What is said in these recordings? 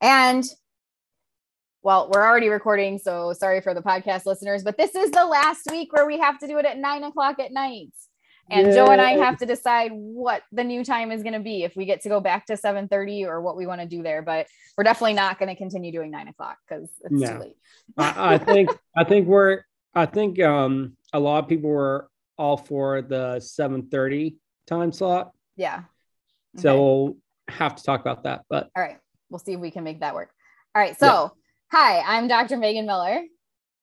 And well, we're already recording, so sorry for the podcast listeners, but this is the last week where we have to do it at nine o'clock at night. And Yay. Joe and I have to decide what the new time is going to be if we get to go back to 7 30 or what we want to do there. But we're definitely not going to continue doing nine o'clock because it's no. too late. I, I think I think we're I think um a lot of people were all for the 7 30 time slot. Yeah. Okay. So we'll have to talk about that. But all right. We'll see if we can make that work. All right. So yeah. hi, I'm Dr. Megan Miller.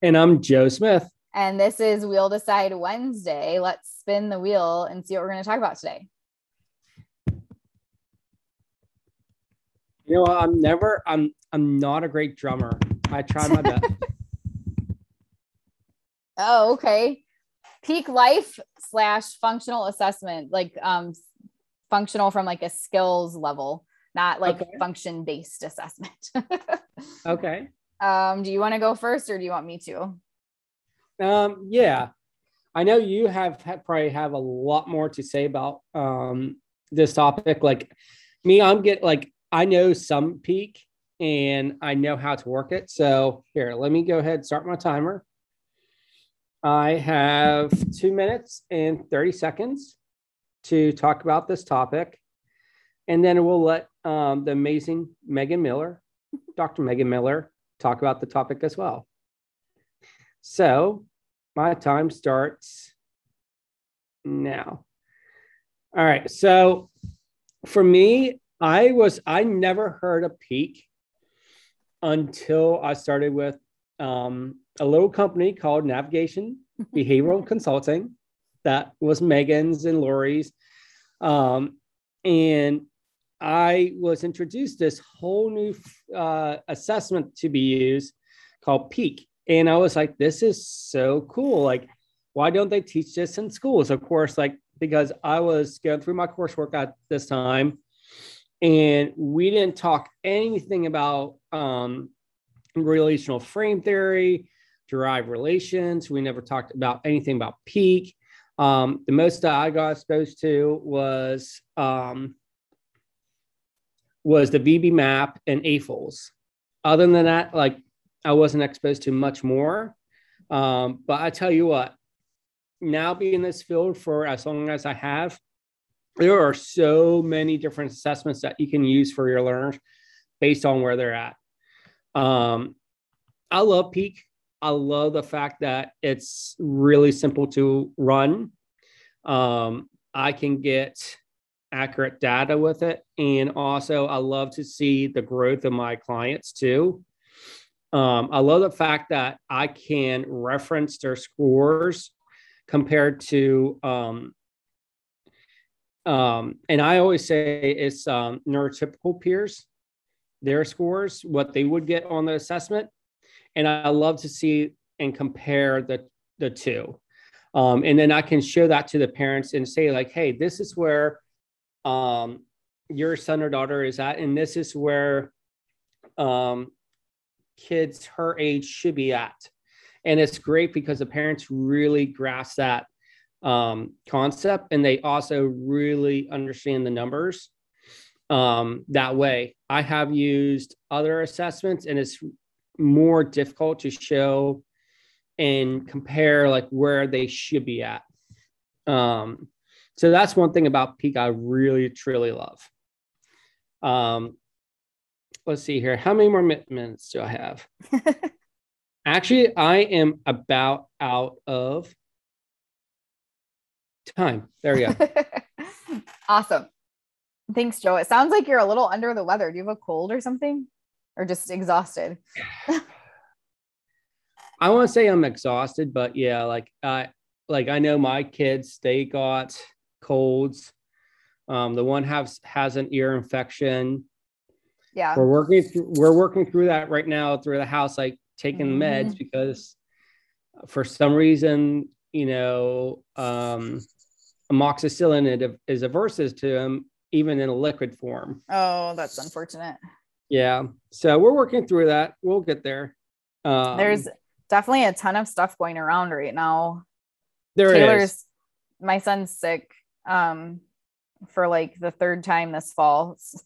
And I'm Joe Smith. And this is Wheel Decide Wednesday. Let's spin the wheel and see what we're going to talk about today. You know, I'm never, I'm, I'm not a great drummer. I try my best. oh, okay. Peak life slash functional assessment, like um, functional from like a skills level, not like okay. function based assessment. okay. Um, do you want to go first or do you want me to? Um, yeah, I know you have, have probably have a lot more to say about um, this topic. Like me, I'm get like I know some peak and I know how to work it. So here, let me go ahead start my timer. I have two minutes and 30 seconds to talk about this topic. And then we'll let um, the amazing Megan Miller, Dr. Megan Miller, talk about the topic as well. So my time starts now. All right. So for me, I was, I never heard a peak until I started with um, a little company called Navigation Behavioral Consulting. That was Megan's and Lori's. Um, and I was introduced this whole new uh, assessment to be used called Peak. And I was like, this is so cool. Like, why don't they teach this in schools? Of course, like, because I was going through my coursework at this time and we didn't talk anything about um, relational frame theory, derived relations. We never talked about anything about peak. Um, the most that I got exposed to was um, was the VB-MAPP and AFLS. Other than that, like I wasn't exposed to much more. Um, but I tell you what, now being in this field for as long as I have, there are so many different assessments that you can use for your learners based on where they're at. Um, I love Peak. I love the fact that it's really simple to run. Um, I can get accurate data with it. And also, I love to see the growth of my clients too. Um, I love the fact that I can reference their scores compared to, um, um, and I always say it's um, neurotypical peers, their scores, what they would get on the assessment. And I love to see and compare the, the two. Um, and then I can show that to the parents and say, like, hey, this is where um, your son or daughter is at, and this is where um, kids her age should be at. And it's great because the parents really grasp that um, concept and they also really understand the numbers um, that way. I have used other assessments and it's more difficult to show and compare like where they should be at. Um, so that's one thing about peak I really truly love. Um, let's see here. How many more minutes do I have? Actually, I am about out of time. There we go. awesome. Thanks, Joe. It sounds like you're a little under the weather. Do you have a cold or something? Or just exhausted? I want to say I'm exhausted, but yeah, like I like I know my kids, they got colds. Um, the one has has an ear infection. Yeah. We're working through, we're working through that right now through the house like taking mm-hmm. meds because for some reason you know um amoxicillin is aversive to them even in a liquid form. Oh that's unfortunate. Yeah. So we're working through that. We'll get there. Um, there's definitely a ton of stuff going around right now. There Taylor's is. my son's sick um for like the third time this fall it's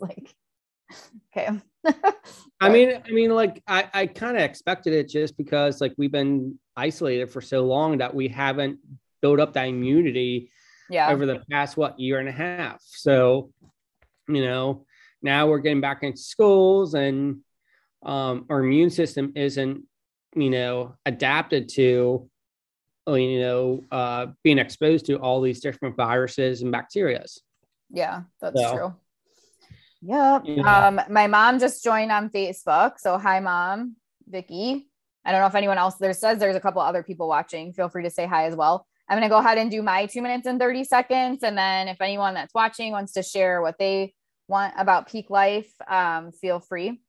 like Okay. I mean, I mean, like I, I kind of expected it just because like we've been isolated for so long that we haven't built up that immunity yeah. over the past what year and a half. So, you know, now we're getting back into schools and um, our immune system isn't, you know, adapted to, you know, uh, being exposed to all these different viruses and bacterias. Yeah, that's so, true. Yep. Yeah. Um, my mom just joined on Facebook. So hi, mom, Vicky. I don't know if anyone else there says there's a couple other people watching. Feel free to say hi as well. I'm going to go ahead and do my two minutes and 30 seconds. And then if anyone that's watching wants to share what they want about peak life, um, feel free.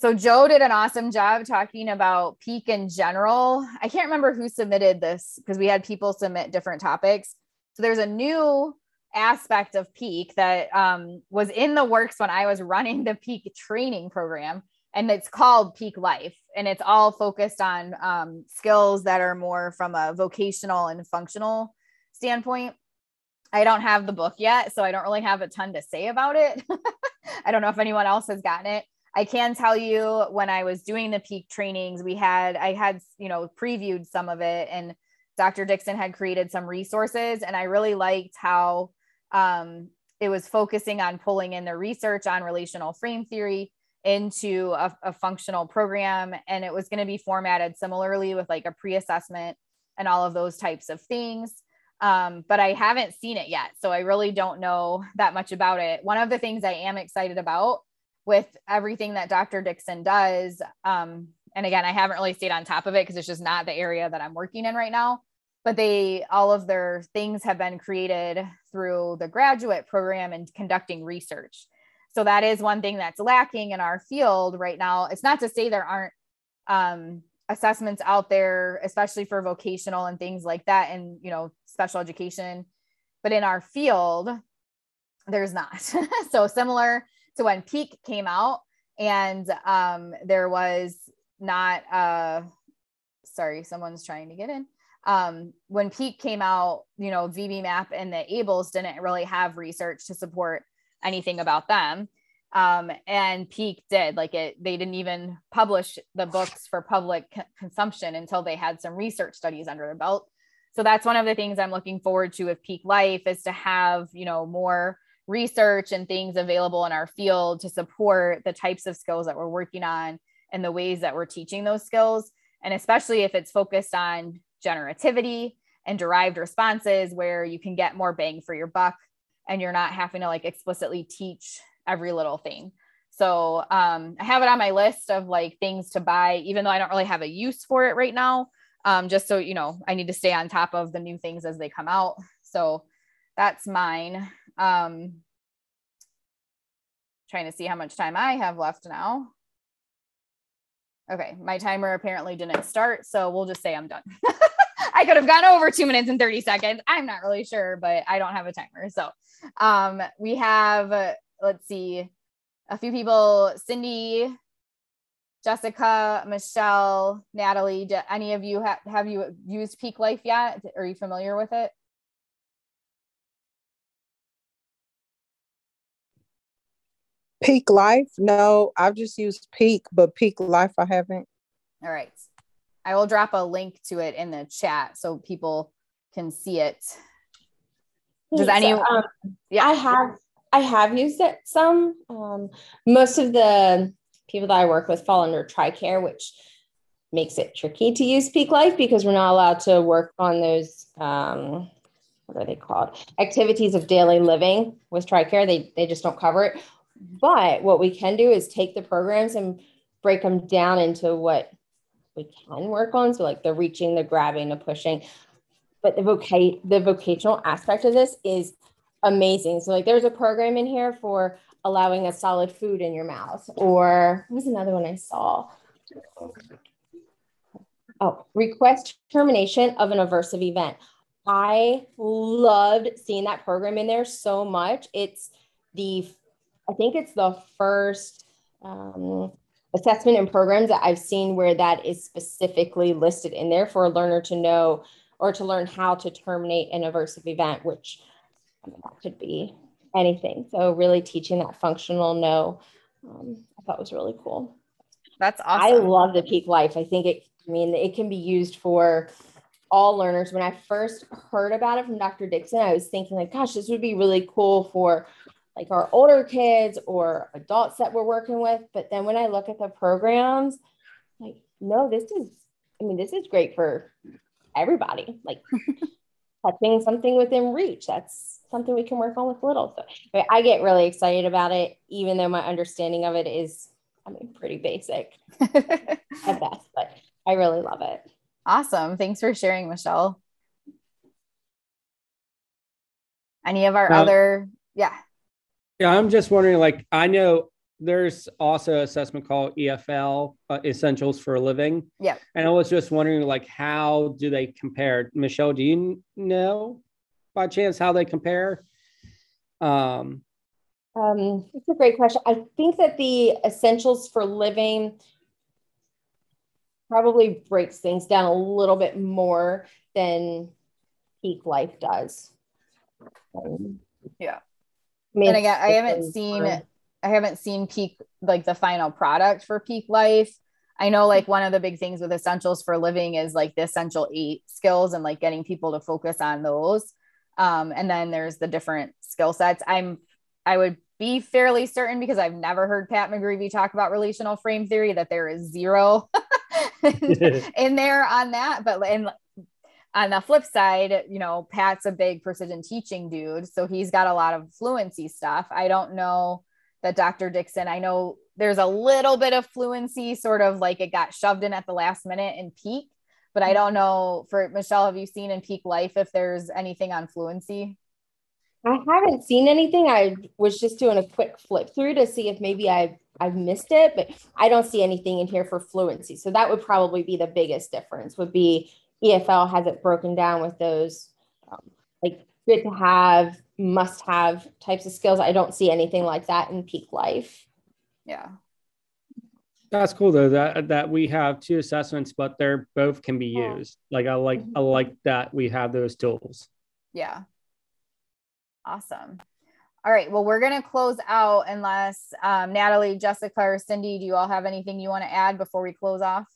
So Joe did an awesome job talking about peak in general. I can't remember who submitted this because we had people submit different topics. So there's a new aspect of peak that um, was in the works when I was running the peak training program. And it's called Peak Life. And it's all focused on um, skills that are more from a vocational and functional standpoint. I don't have the book yet, so I don't really have a ton to say about it. I don't know if anyone else has gotten it. I can tell you when I was doing the peak trainings, we had, I had, you know, previewed some of it and Dr. Dixon had created some resources. And I really liked how um, it was focusing on pulling in the research on relational frame theory into a, a functional program. And it was going to be formatted similarly with like a pre assessment and all of those types of things. Um, but I haven't seen it yet. So I really don't know that much about it. One of the things I am excited about with everything that Dr. Dixon does, um, and again, I haven't really stayed on top of it because it's just not the area that I'm working in right now but they all of their things have been created through the graduate program and conducting research so that is one thing that's lacking in our field right now it's not to say there aren't um, assessments out there especially for vocational and things like that and you know special education but in our field there's not so similar to when peak came out and um, there was not uh sorry someone's trying to get in um, when Peak came out, you know, VB-MAPP and the ABLS didn't really have research to support anything about them. Um, and Peak did like it, they didn't even publish the books for public c- consumption until they had some research studies under their belt. So that's one of the things I'm looking forward to with Peak Life is to have, you know, more research and things available in our field to support the types of skills that we're working on and the ways that we're teaching those skills. And especially if it's focused on generativity and derived responses where you can get more bang for your buck and you're not having to like explicitly teach every little thing. So um, I have it on my list of like things to buy, even though I don't really have a use for it right now. Um, just so you know, I need to stay on top of the new things as they come out. So that's mine. Um, trying to see how much time I have left now. Okay, my timer apparently didn't start, so we'll just say I'm done. I could have gone over two minutes and 30 seconds. I'm not really sure, but I don't have a timer. So um, we have, uh, let's see, a few people Cindy, Jessica, Michelle, Natalie. Do any of you ha- have you used Peak Life yet? Are you familiar with it? Peak Life? No, I've just used Peak, but Peak Life I haven't. All right. I will drop a link to it in the chat so people can see it. Does so, anyone? Um, yeah, I have. I have used it some. Um, most of the people that I work with fall under TRICARE, which makes it tricky to use Peak Life because we're not allowed to work on those. Um, what are they called? Activities of daily living with TRICARE. They they just don't cover it. But what we can do is take the programs and break them down into what we can work on. So like the reaching, the grabbing, the pushing. But the voc the vocational aspect of this is amazing. So like there's a program in here for allowing a solid food in your mouth. Or what was another one I saw? Oh, request termination of an aversive event. I loved seeing that program in there so much. It's the, I think it's the first um, assessment and programs that I've seen where that is specifically listed in there for a learner to know or to learn how to terminate an aversive event, which I mean, that could be anything. So really teaching that functional no um, I thought was really cool. That's awesome. I love the Peak Life. I think it, I mean, it can be used for all learners. When I first heard about it from Dr. Dixon, I was thinking like, gosh, this would be really cool for like our older kids or adults that we're working with. But then when I look at the programs, like, no, this is, I mean, this is great for everybody. Like touching something within reach. That's something we can work on with little. So I get really excited about it, even though my understanding of it is, I mean, pretty basic at best, but I really love it. Awesome. Thanks for sharing, Michelle. Any of our other, yeah. Yeah, I'm just wondering, like, I know there's also assessment called EFL, uh, Essentials for a Living. Yeah. And I was just wondering, like, how do they compare? Michelle, do you know by chance how they compare? Um, um, it's a great question. I think that the Essentials for Living probably breaks things down a little bit more than Peak Life does. Um, yeah. And again, I haven't seen I haven't seen peak like the final product for peak life. I know like one of the big things with essentials for living is like the essential eight skills and like getting people to focus on those. Um, and then there's the different skill sets. I'm I would be fairly certain because I've never heard Pat McGreevy talk about relational frame theory that there is zero in, there on that. But in on the flip side, you know, Pat's a big precision teaching dude. So he's got a lot of fluency stuff. I don't know that Dr. Dixon, I know there's a little bit of fluency, sort of like it got shoved in at the last minute in peak, but I mm-hmm. don't know for Michelle, have you seen in peak life if there's anything on fluency? I haven't seen anything. I was just doing a quick flip through to see if maybe I've I've missed it, but I don't see anything in here for fluency. So that would probably be the biggest difference. Would be EFL has it broken down with those um, like good to have, must have types of skills. I don't see anything like that in peak life. Yeah. That's cool though that that we have two assessments, but they're both can be used. Like I like I like that we have those tools. Yeah. Awesome. All right. Well, we're going to close out unless um, Natalie, Jessica, or Cindy, do you all have anything you want to add before we close off?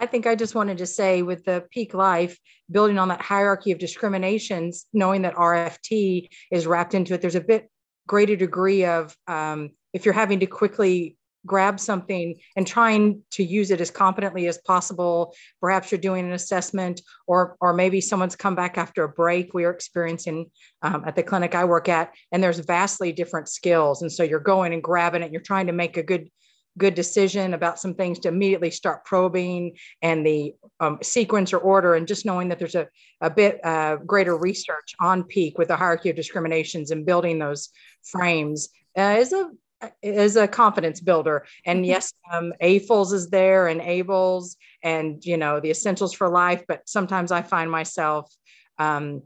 I think I just wanted to say with the peak life, building on that hierarchy of discriminations, knowing that RFT is wrapped into it, there's a bit greater degree of um, if you're having to quickly grab something and trying to use it as competently as possible perhaps you're doing an assessment or or maybe someone's come back after a break. We are experiencing um, at the clinic i work at and there's vastly different skills. And so you're going and grabbing it you're trying to make a good good decision about some things to immediately start probing and the um, sequence or order and just knowing that there's a, a bit uh, greater research on peak with the hierarchy of discriminations and building those frames uh, is a is a confidence builder and mm-hmm. yes um, AFLS is there and ABLS and you know the essentials for life but sometimes i find myself um,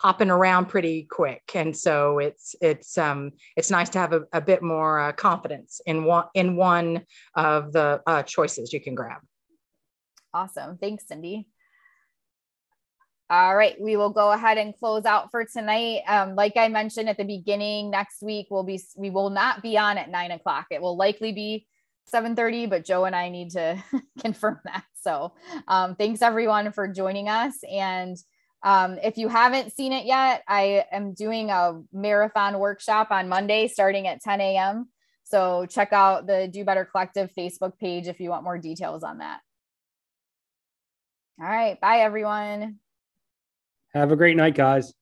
hopping around pretty quick and so it's it's um it's nice to have a, a bit more uh, confidence in one in one of the uh, choices you can grab awesome thanks cindy all right, we will go ahead and close out for tonight. Um, like I mentioned at the beginning, next week we'll be we will not be on at nine o'clock. It will likely be 7:30, but Joe and I need to confirm that. So um, thanks everyone for joining us. And um, if you haven't seen it yet, I am doing a marathon workshop on Monday starting at 10 a.m. So check out the Do Better Collective Facebook page if you want more details on that. All right. Bye, everyone. Have a great night, guys.